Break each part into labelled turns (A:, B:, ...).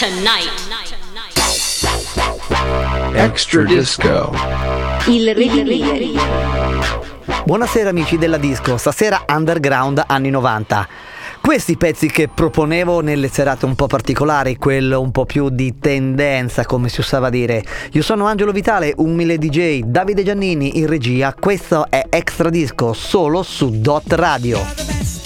A: tonight.
B: Extra Disco.
C: Il Revivieri.
D: Buonasera amici della disco, stasera Underground anni 90. Questi pezzi che proponevo nelle serate un po' particolari, quello un po' più di tendenza, come si usava dire. Io sono Angelo Vitale, umile DJ, Davide Giannini in regia. Questo è Extra Disco solo su Dot Radio.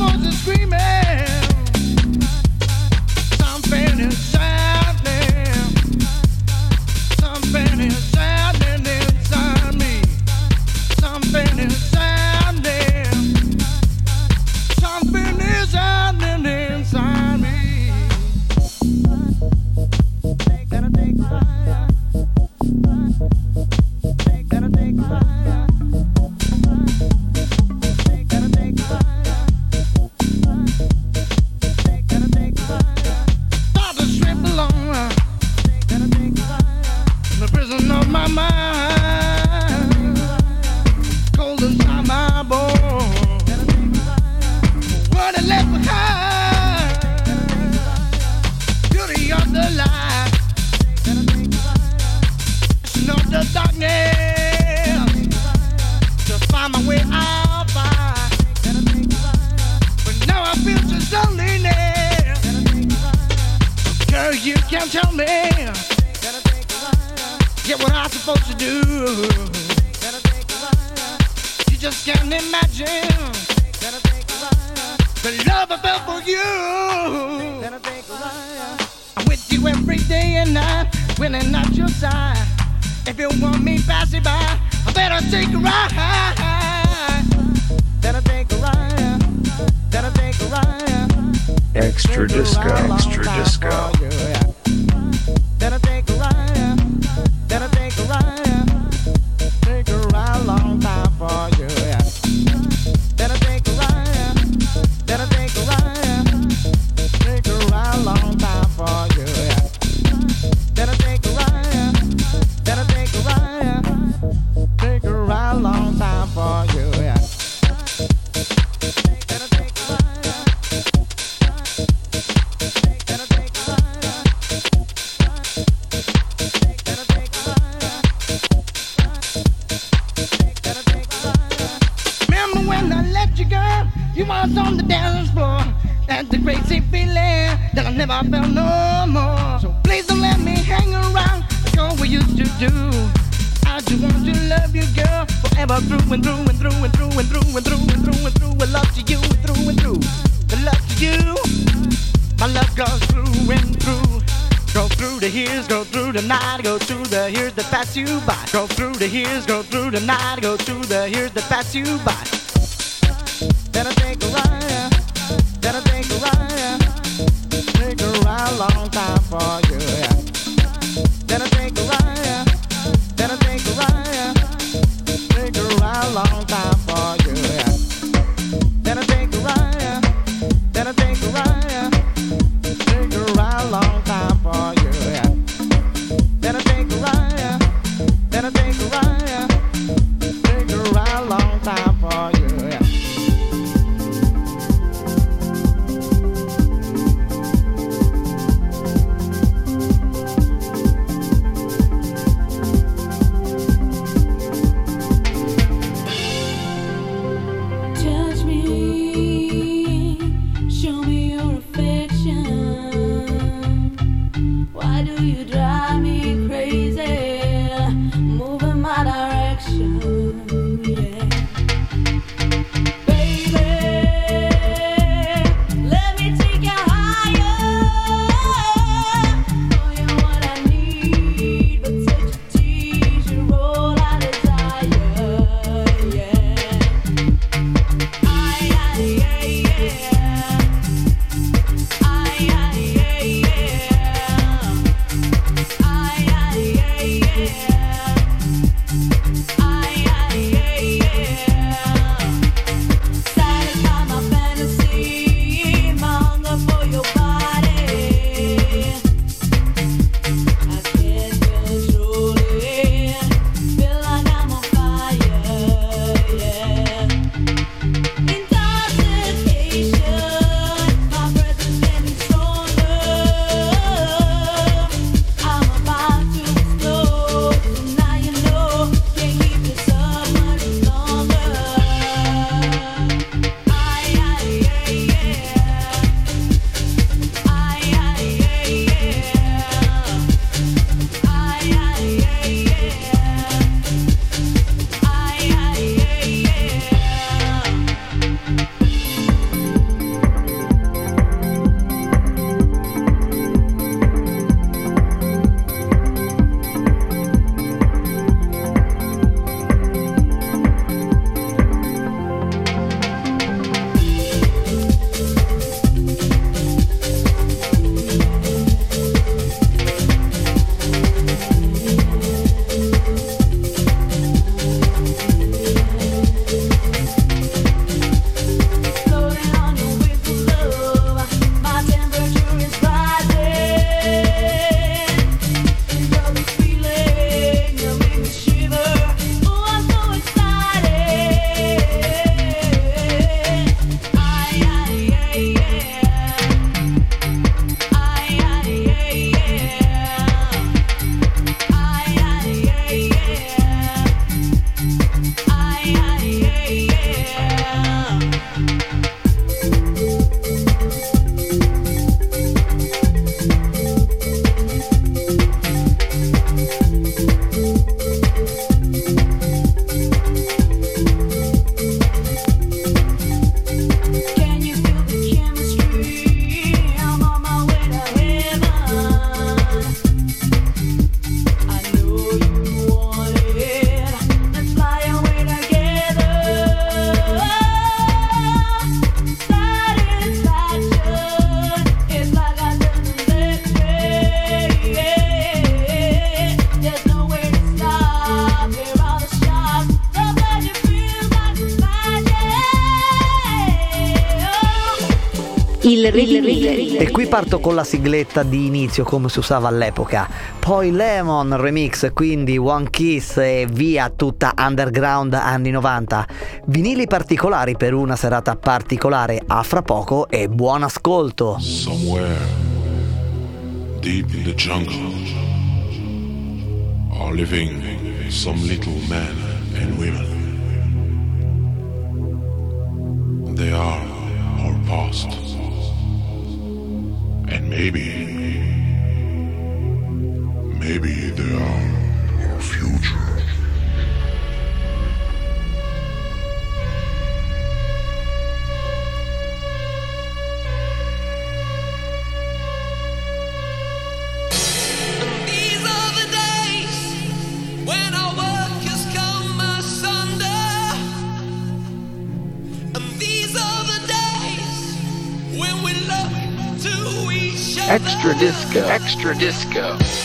A: I'm just screaming. pass you by. Go through the here's, go through the night, go through the here's that pass you by.
D: Qui parto con la sigletta di inizio come si usava all'epoca. Poi Lemon Remix, quindi One Kiss e via tutta underground anni 90. Vinili particolari per una serata particolare. A fra poco e buon ascolto.
E: Somewhere deep in the jungle are living some little men and women. They are our past. And maybe, maybe they are our future.
F: Extra disco. Extra disco.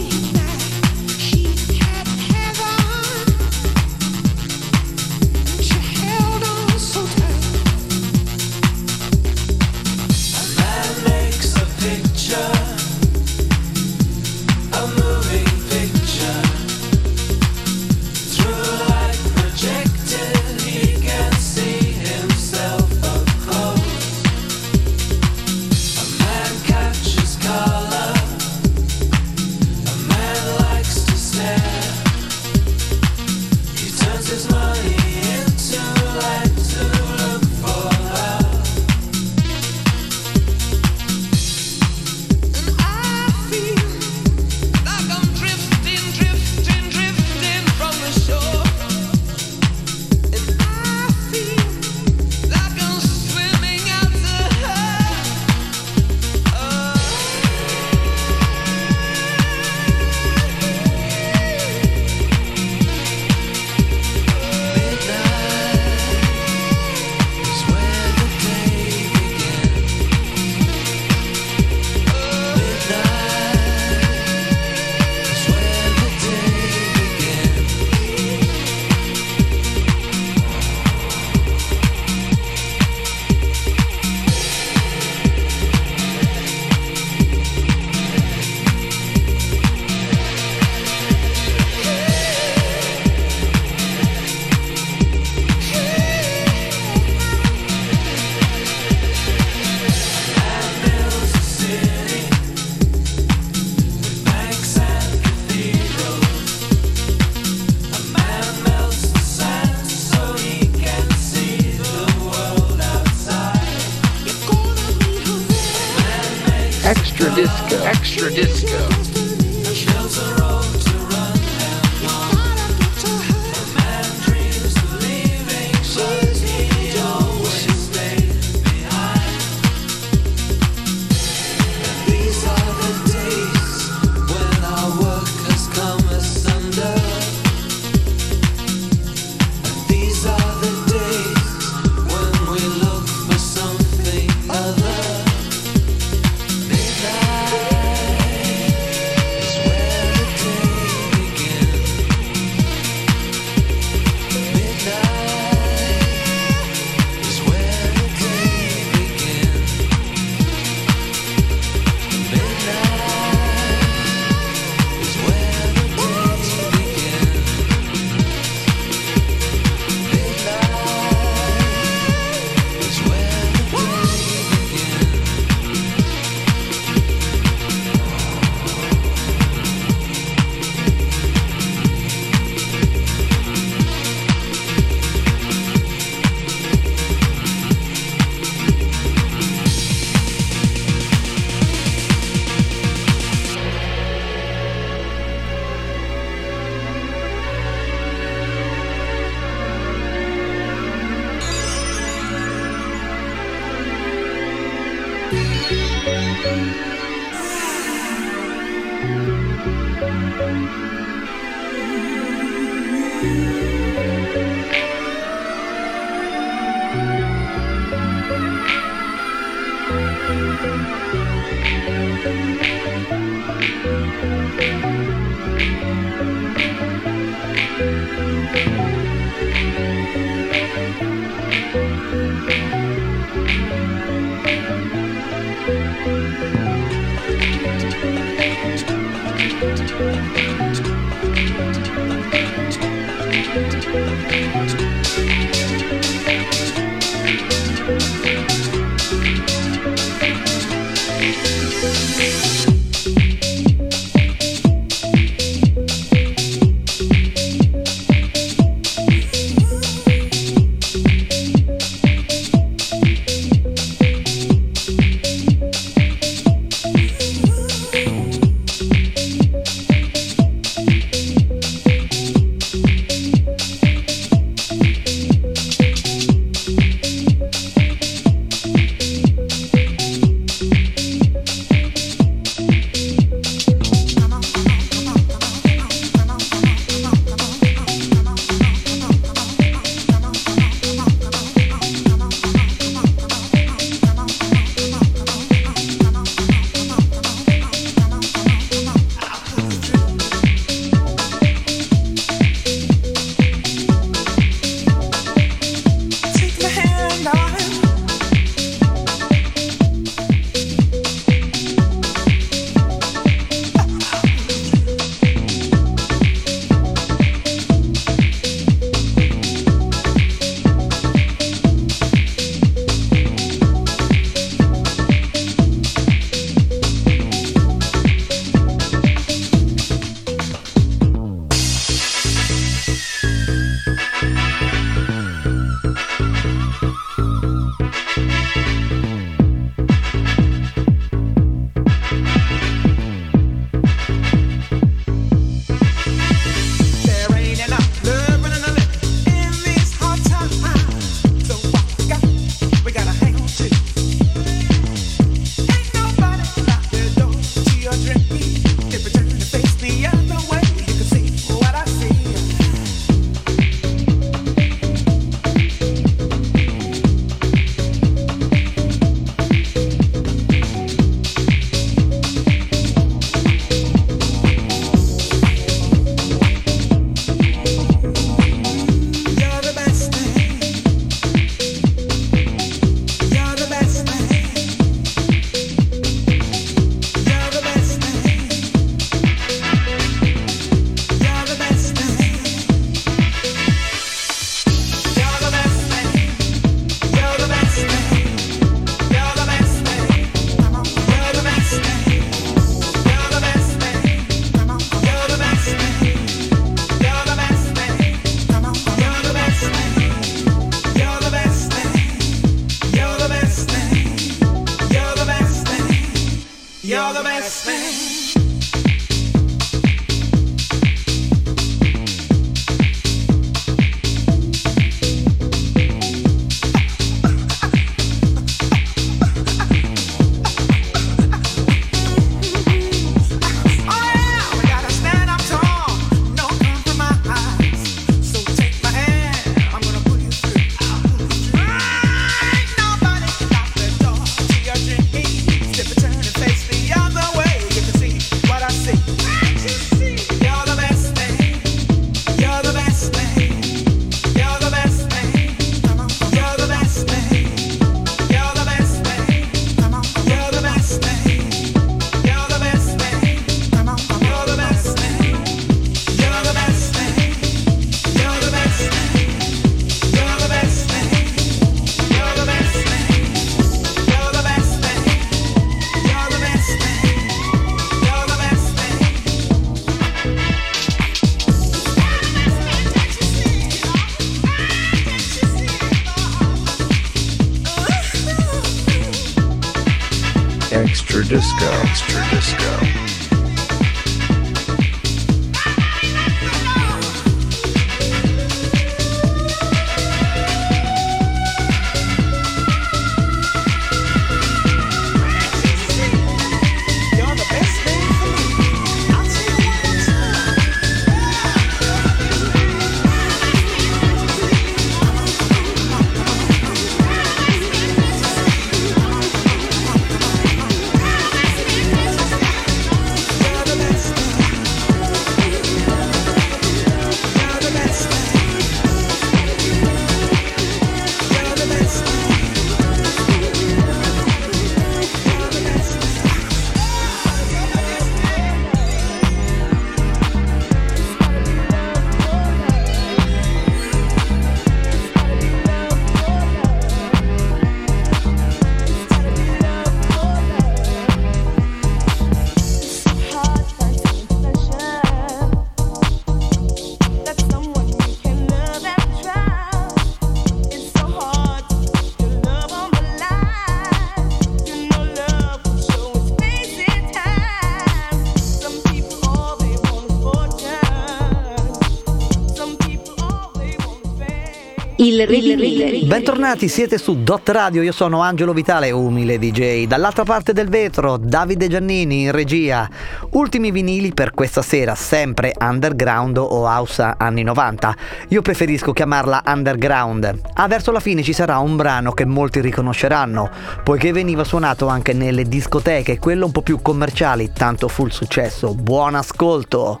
C: Il.
D: Bentornati, siete su Dot Radio, io sono Angelo Vitale, umile DJ. Dall'altra parte del vetro, Davide Giannini in regia. Ultimi vinili per questa sera, sempre underground o house anni 90. Io preferisco chiamarla underground. Ah, verso la fine ci sarà un brano che molti riconosceranno, poiché veniva suonato anche nelle discoteche, quelle un po' più commerciali, tanto fu il successo. Buon ascolto!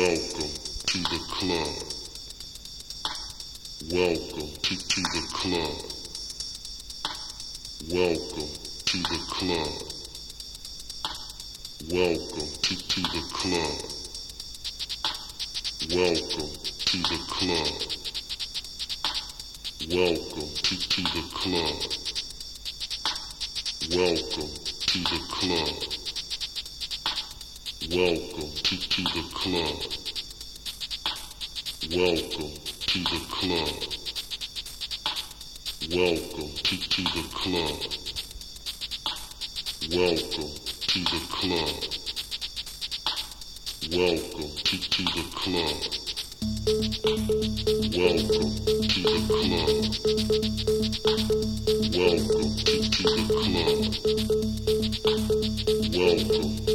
E: Welcome to the club. Welcome to, to the club. Welcome to the club. Welcome to, to the club. Welcome to the club. Welcome to, to the club. Welcome to the club. Welcome to, to the club. Welcome to the club. Welcome to, to the club. Welcome to the club. Welcome to, to the club. Welcome to the club. Welcome to, to the club. Welcome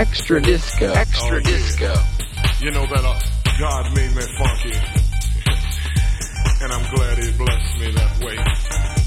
F: Extra disco. Extra
G: oh,
F: disco. Yeah.
G: You know that uh, God made me funky. and I'm glad he blessed me that way.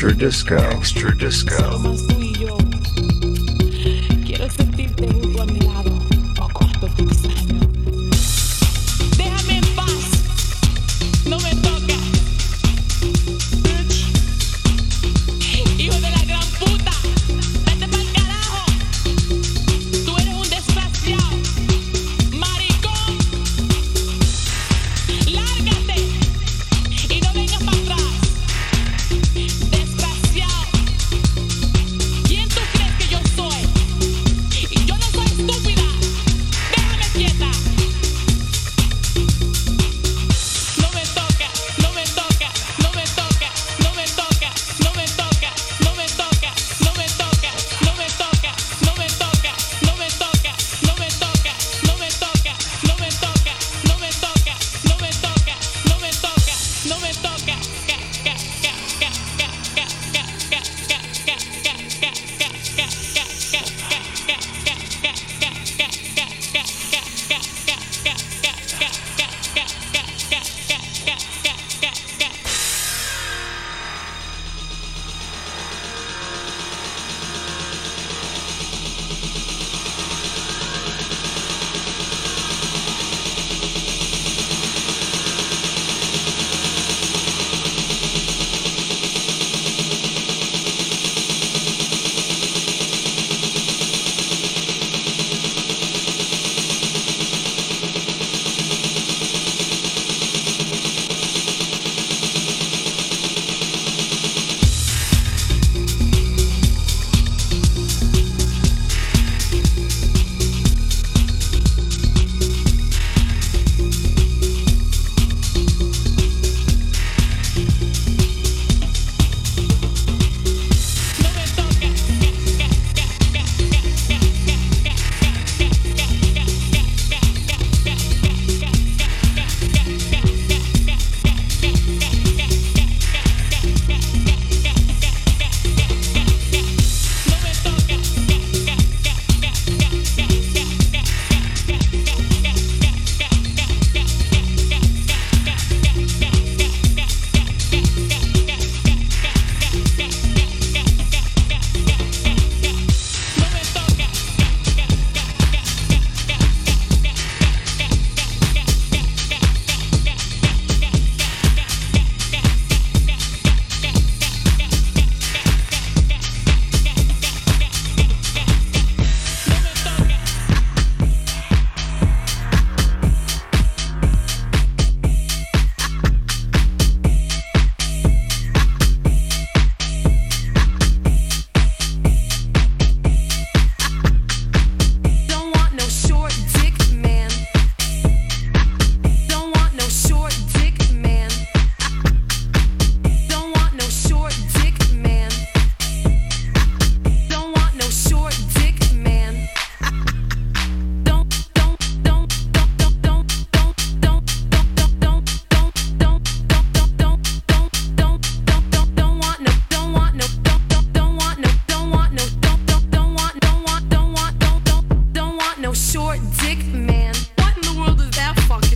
B: Extra Disco. Extra Disco.
H: short dick man. What in the world is that fucking?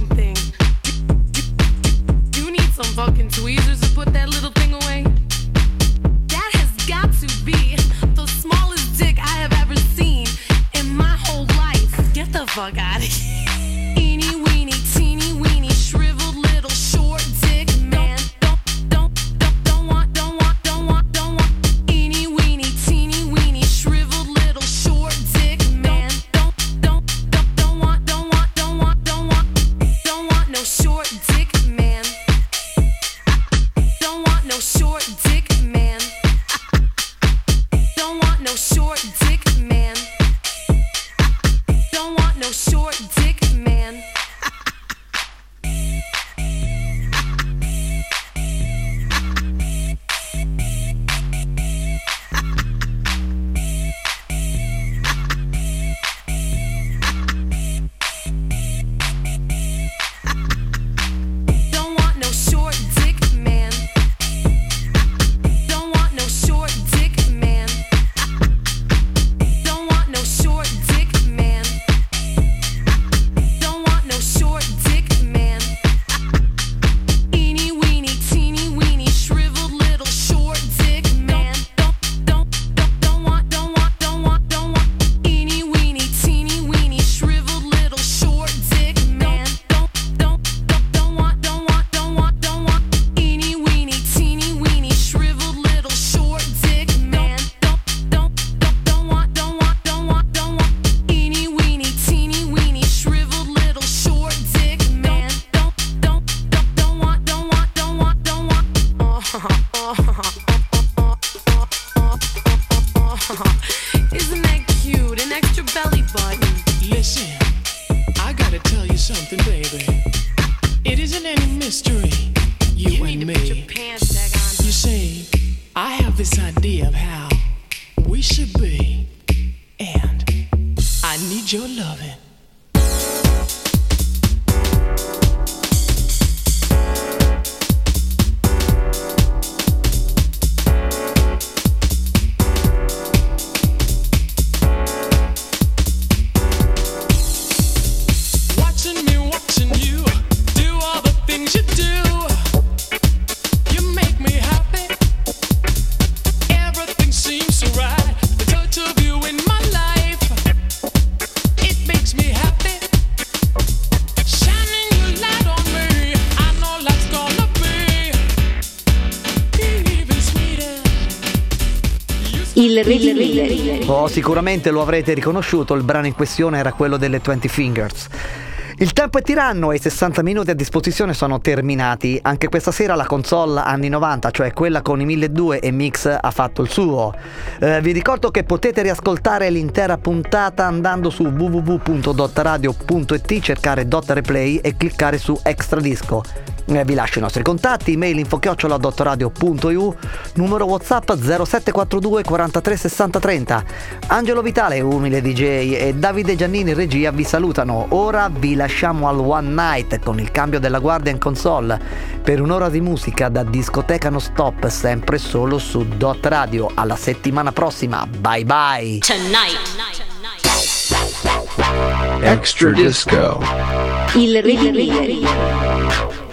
H: Isn't that cute? An extra belly button. Listen, I gotta
I: tell you something, baby. It isn't any mystery. You, you and. You see, I have this idea of how
D: sicuramente lo avrete riconosciuto, il brano in questione era quello delle 20 Fingers. Il tempo è tiranno e i 60 minuti a disposizione sono terminati. Anche questa sera la console anni 90, cioè quella con i 1200 e Mix, ha fatto il suo. Eh, vi ricordo che potete riascoltare l'intera puntata andando su www.dottaradio.it, cercare Dot Replay e cliccare su Extra Disco. Eh, vi lascio i nostri contatti, email infochiocciola.dottoradio.eu, numero WhatsApp 0742 43 60 30. Angelo Vitale, umile DJ e Davide Giannini in regia vi salutano. Ora vi lasciamo al One Night con il cambio della guardia in console per un'ora di musica da discoteca non stop, sempre solo su Dot Radio. Alla settimana prossima, bye bye!
F: Extra disco.
C: Il reviver.